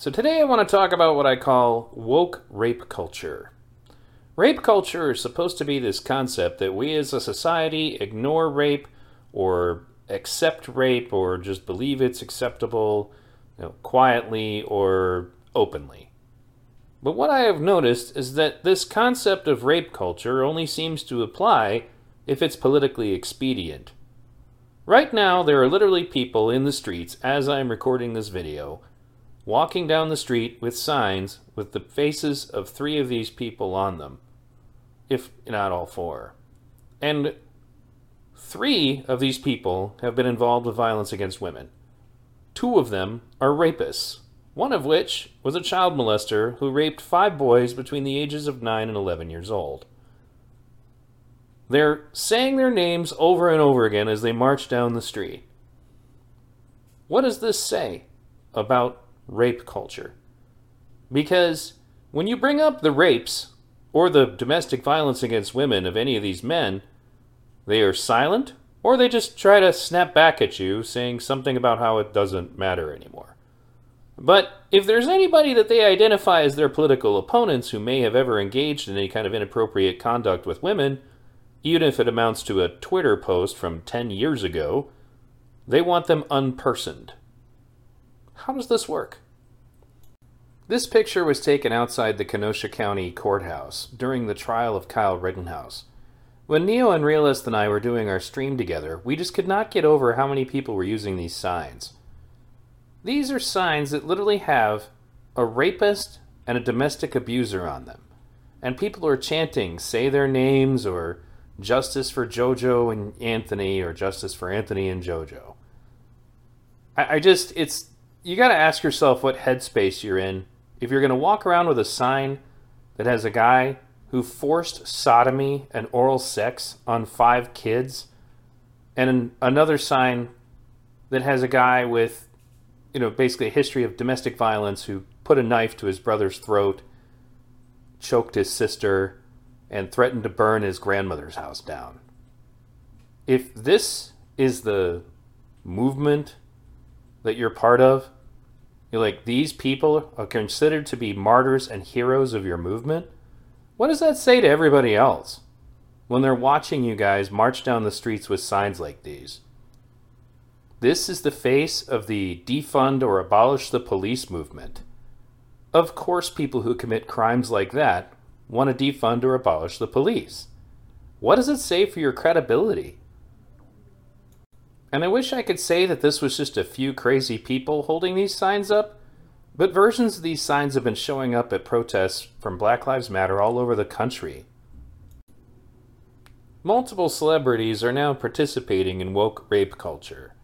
So today I want to talk about what I call woke rape culture. Rape culture is supposed to be this concept that we as a society ignore rape or accept rape or just believe it's acceptable you know, quietly or openly. But what I have noticed is that this concept of rape culture only seems to apply if it's politically expedient. Right now, there are literally people in the streets as I am recording this video walking down the street with signs with the faces of three of these people on them, if not all four. And three of these people have been involved with violence against women. Two of them are rapists, one of which was a child molester who raped five boys between the ages of 9 and 11 years old. They're saying their names over and over again as they march down the street. What does this say about rape culture. Because when you bring up the rapes or the domestic violence against women of any of these men, they are silent or they just try to snap back at you saying something about how it doesn't matter anymore. But if there's anybody that they identify as their political opponents who may have ever engaged in any kind of inappropriate conduct with women, even if it amounts to a Twitter post from 10 years ago, they want them unpersoned. How does this work? This picture was taken outside the Kenosha County Courthouse during the trial of Kyle Rittenhouse. When Neo and Realist and I were doing our stream together, we just could not get over how many people were using these signs. These are signs that literally have a rapist and a domestic abuser on them. And people are chanting, say their names, or justice for JoJo and Anthony, or justice for Anthony and JoJo. I, I just, it's you got to ask yourself what headspace you're in. If you're going to walk around with a sign that has a guy who forced sodomy and oral sex on five kids and another sign that has a guy with you know basically a history of domestic violence who put a knife to his brother's throat choked his sister and threatened to burn his grandmother's house down. If this is the movement that you're part of you're like, these people are considered to be martyrs and heroes of your movement? What does that say to everybody else when they're watching you guys march down the streets with signs like these? This is the face of the defund or abolish the police movement. Of course, people who commit crimes like that want to defund or abolish the police. What does it say for your credibility? And I wish I could say that this was just a few crazy people holding these signs up, but versions of these signs have been showing up at protests from Black Lives Matter all over the country. Multiple celebrities are now participating in woke rape culture.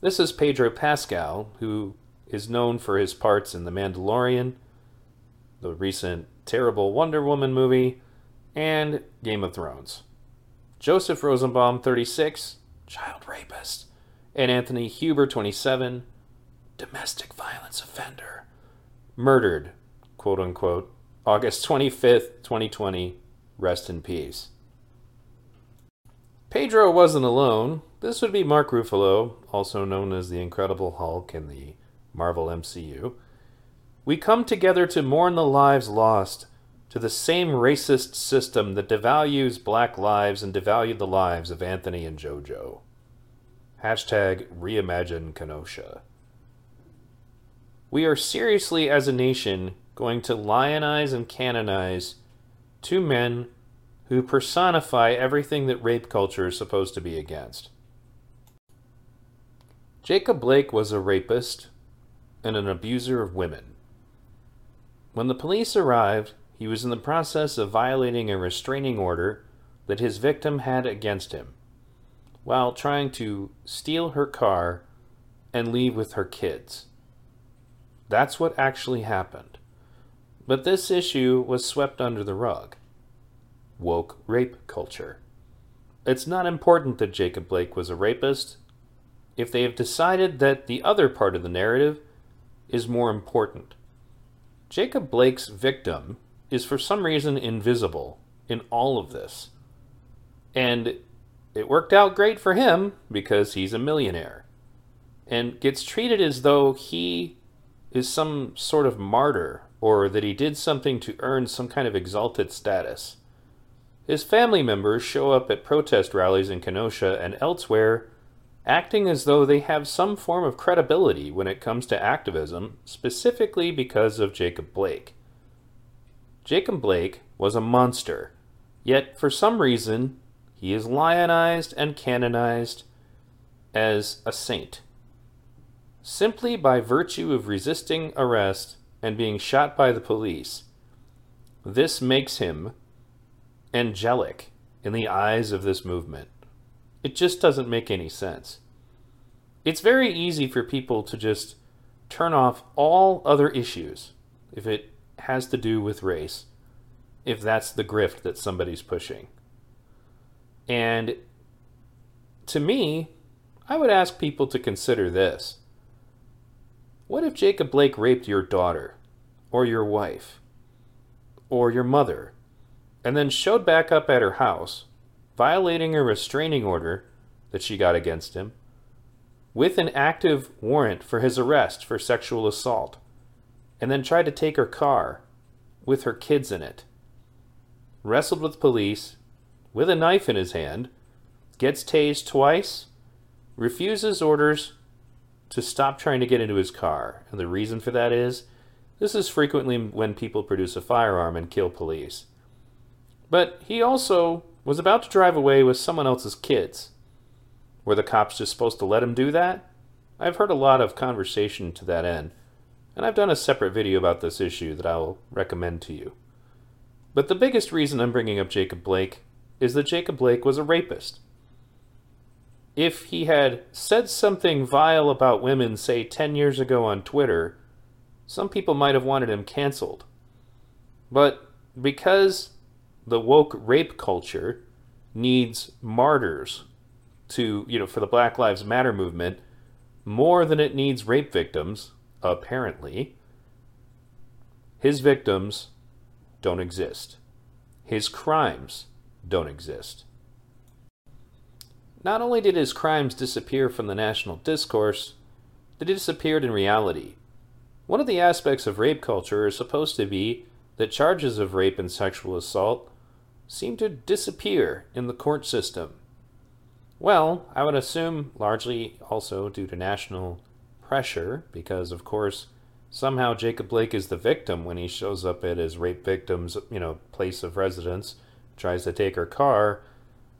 This is Pedro Pascal, who is known for his parts in The Mandalorian, the recent terrible Wonder Woman movie, and Game of Thrones. Joseph Rosenbaum, 36, child rapist, and Anthony Huber, 27, domestic violence offender, murdered, quote unquote, August 25th, 2020. Rest in peace. Pedro wasn't alone. This would be Mark Ruffalo, also known as the Incredible Hulk in the Marvel MCU. We come together to mourn the lives lost to the same racist system that devalues black lives and devalued the lives of Anthony and JoJo. Hashtag reimagine Kenosha. We are seriously, as a nation, going to lionize and canonize two men who personify everything that rape culture is supposed to be against. Jacob Blake was a rapist and an abuser of women. When the police arrived, he was in the process of violating a restraining order that his victim had against him while trying to steal her car and leave with her kids. That's what actually happened. But this issue was swept under the rug. Woke rape culture. It's not important that Jacob Blake was a rapist if they have decided that the other part of the narrative is more important. Jacob Blake's victim is for some reason invisible in all of this. And it worked out great for him because he's a millionaire and gets treated as though he is some sort of martyr or that he did something to earn some kind of exalted status. His family members show up at protest rallies in Kenosha and elsewhere acting as though they have some form of credibility when it comes to activism, specifically because of Jacob Blake. Jacob Blake was a monster, yet for some reason he is lionized and canonized as a saint. Simply by virtue of resisting arrest and being shot by the police, this makes him angelic in the eyes of this movement. It just doesn't make any sense. It's very easy for people to just turn off all other issues if it has to do with race, if that's the grift that somebody's pushing. And to me, I would ask people to consider this. What if Jacob Blake raped your daughter, or your wife, or your mother, and then showed back up at her house, violating a restraining order that she got against him, with an active warrant for his arrest for sexual assault, and then tried to take her car with her kids in it, wrestled with police with a knife in his hand, gets tased twice, refuses orders to stop trying to get into his car. And the reason for that is this is frequently when people produce a firearm and kill police. But he also was about to drive away with someone else's kids. Were the cops just supposed to let him do that? I've heard a lot of conversation to that end, and I've done a separate video about this issue that I'll recommend to you. But the biggest reason I'm bringing up Jacob Blake is that Jacob Blake was a rapist. If he had said something vile about women, say 10 years ago on Twitter, some people might have wanted him canceled. But because the woke rape culture needs martyrs to, you know, for the Black Lives Matter movement more than it needs rape victims, apparently. His victims don't exist. His crimes don't exist. Not only did his crimes disappear from the national discourse, they disappeared in reality. One of the aspects of rape culture is supposed to be that charges of rape and sexual assault seem to disappear in the court system. Well, I would assume largely also due to national pressure, because of course somehow Jacob Blake is the victim when he shows up at his rape victim's, you know, place of residence, tries to take her car.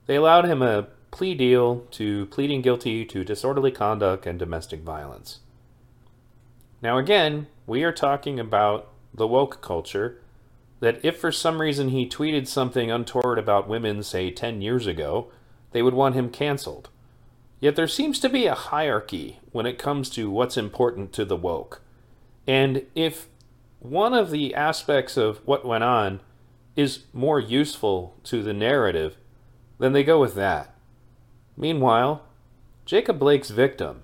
They allowed him a plea deal to pleading guilty to disorderly conduct and domestic violence. Now again, we are talking about the woke culture that if for some reason he tweeted something untoward about women, say 10 years ago, they would want him canceled. Yet there seems to be a hierarchy when it comes to what's important to the woke. And if one of the aspects of what went on is more useful to the narrative, then they go with that. Meanwhile, Jacob Blake's victim,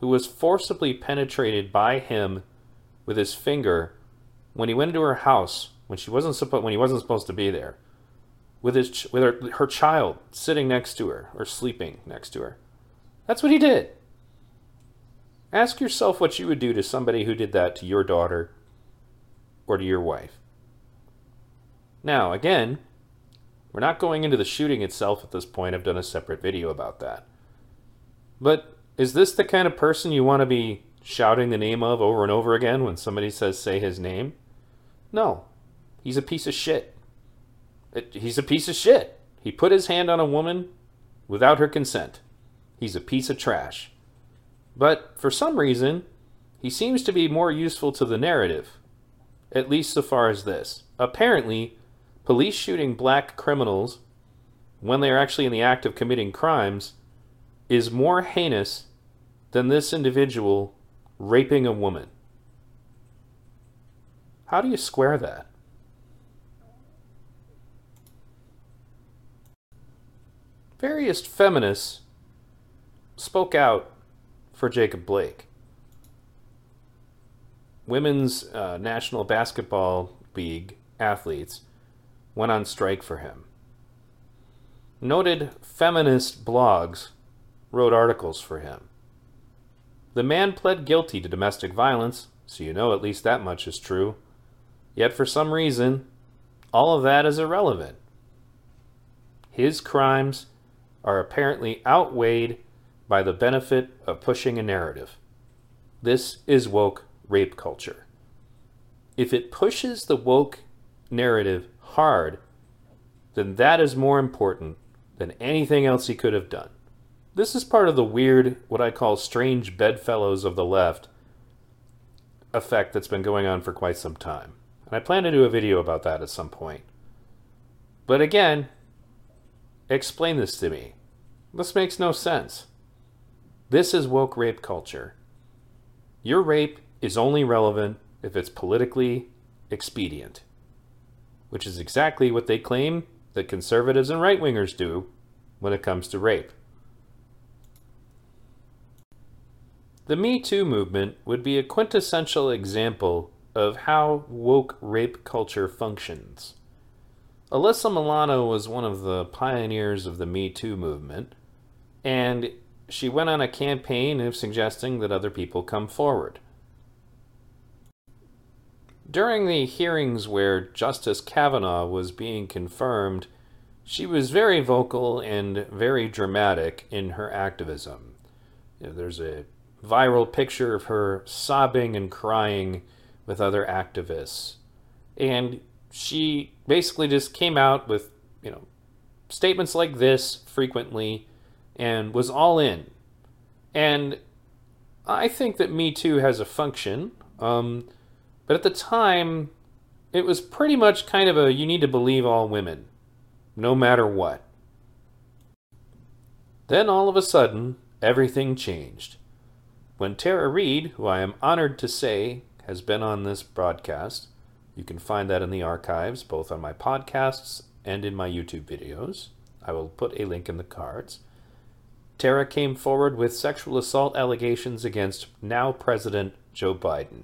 who was forcibly penetrated by him with his finger when he went into her house when she wasn't when he wasn't supposed to be there, with his with her, her child sitting next to her or sleeping next to her. That's what he did. Ask yourself what you would do to somebody who did that to your daughter or to your wife. Now, again, we're not going into the shooting itself at this point. I've done a separate video about that. But is this the kind of person you want to be shouting the name of over and over again when somebody says, say his name? No. He's a piece of shit. He's a piece of shit. He put his hand on a woman without her consent. He's a piece of trash. But for some reason, he seems to be more useful to the narrative, at least so far as this. Apparently, police shooting black criminals when they are actually in the act of committing crimes is more heinous than this individual raping a woman. How do you square that? various feminists spoke out for Jacob Blake. Women's uh, National Basketball League athletes went on strike for him. Noted feminist blogs wrote articles for him. The man pled guilty to domestic violence, so you know at least that much is true. Yet for some reason, all of that is irrelevant. His crimes are apparently outweighed by the benefit of pushing a narrative. This is woke rape culture. If it pushes the woke narrative hard, then that is more important than anything else he could have done. This is part of the weird, what I call strange bedfellows of the left effect that's been going on for quite some time. And I plan to do a video about that at some point. But again, explain this to me. This makes no sense. This is woke rape culture. Your rape is only relevant if it's politically expedient, which is exactly what they claim that conservatives and right wingers do when it comes to rape. The Me Too movement would be a quintessential example of how woke rape culture functions. Alyssa Milano was one of the pioneers of the Me Too movement, and she went on a campaign of suggesting that other people come forward. During the hearings where Justice Kavanaugh was being confirmed, she was very vocal and very dramatic in her activism. You know, there's a viral picture of her sobbing and crying with other activists. And she basically just came out with, you know, statements like this frequently and was all in. And I think that Me Too has a function. Um, but at the time, it was pretty much kind of a you need to believe all women, no matter what. Then all of a sudden, everything changed. When Tara Reade, who I am honored to say has been on this broadcast, you can find that in the archives, both on my podcasts and in my YouTube videos. I will put a link in the cards. Tara came forward with sexual assault allegations against now President Joe Biden.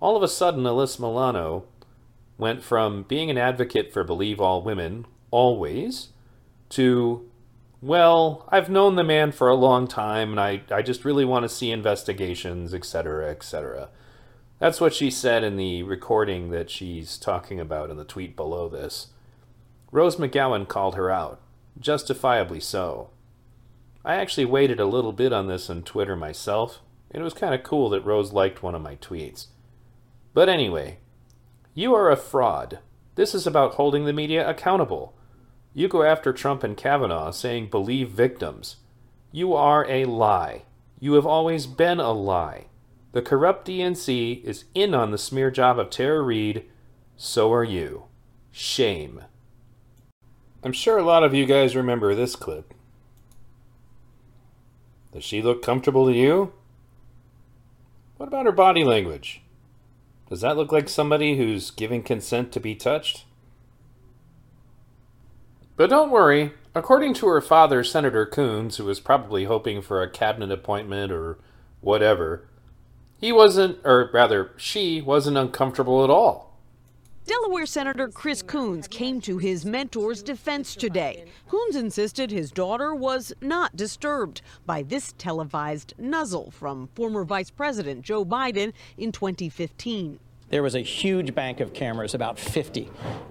All of a sudden, Alyssa Milano went from being an advocate for Believe All Women, always, to well, I've known the man for a long time and I, I just really want to see investigations, etc., etc. That's what she said in the recording that she's talking about in the tweet below this. Rose McGowan called her out, justifiably so. I actually waited a little bit on this on Twitter myself, and it was kind of cool that Rose liked one of my tweets. But anyway, you are a fraud. This is about holding the media accountable. You go after Trump and Kavanaugh saying believe victims. You are a lie. You have always been a lie. The corrupt DNC is in on the smear job of Tara Reade. So are you. Shame. I'm sure a lot of you guys remember this clip. Does she look comfortable to you? What about her body language? Does that look like somebody who's giving consent to be touched? But don't worry, according to her father, Senator Coons, who was probably hoping for a cabinet appointment or whatever, he wasn't, or rather, she wasn't uncomfortable at all. Delaware Senator Chris Coons came to his mentor's defense today. Coons insisted his daughter was not disturbed by this televised nuzzle from former Vice President Joe Biden in 2015. There was a huge bank of cameras, about 50.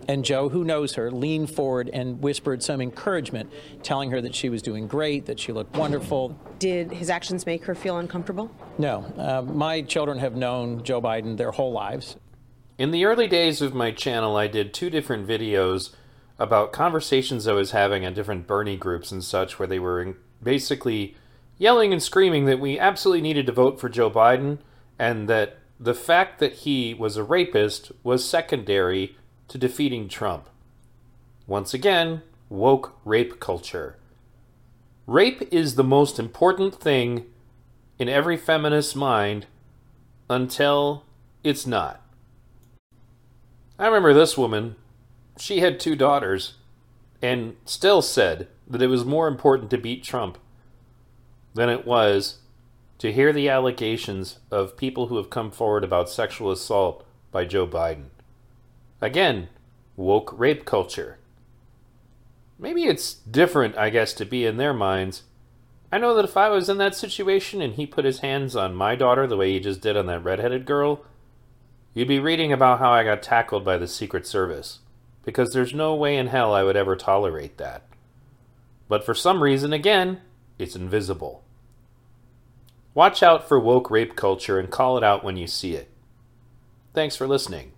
And Joe, who knows her, leaned forward and whispered some encouragement, telling her that she was doing great, that she looked wonderful. Did his actions make her feel uncomfortable? No. Uh, my children have known Joe Biden their whole lives. In the early days of my channel, I did two different videos about conversations I was having on different Bernie groups and such, where they were basically yelling and screaming that we absolutely needed to vote for Joe Biden and that the fact that he was a rapist was secondary to defeating Trump. Once again, woke rape culture. Rape is the most important thing in every feminist's mind until it's not. I remember this woman, she had two daughters, and still said that it was more important to beat Trump than it was to hear the allegations of people who have come forward about sexual assault by Joe Biden. Again, woke rape culture. Maybe it's different, I guess, to be in their minds, I know that if I was in that situation and he put his hands on my daughter the way he just did on that redheaded girl, you'd be reading about how I got tackled by the Secret Service. Because there's no way in hell I would ever tolerate that. But for some reason, again, it's invisible. Watch out for woke rape culture and call it out when you see it. Thanks for listening.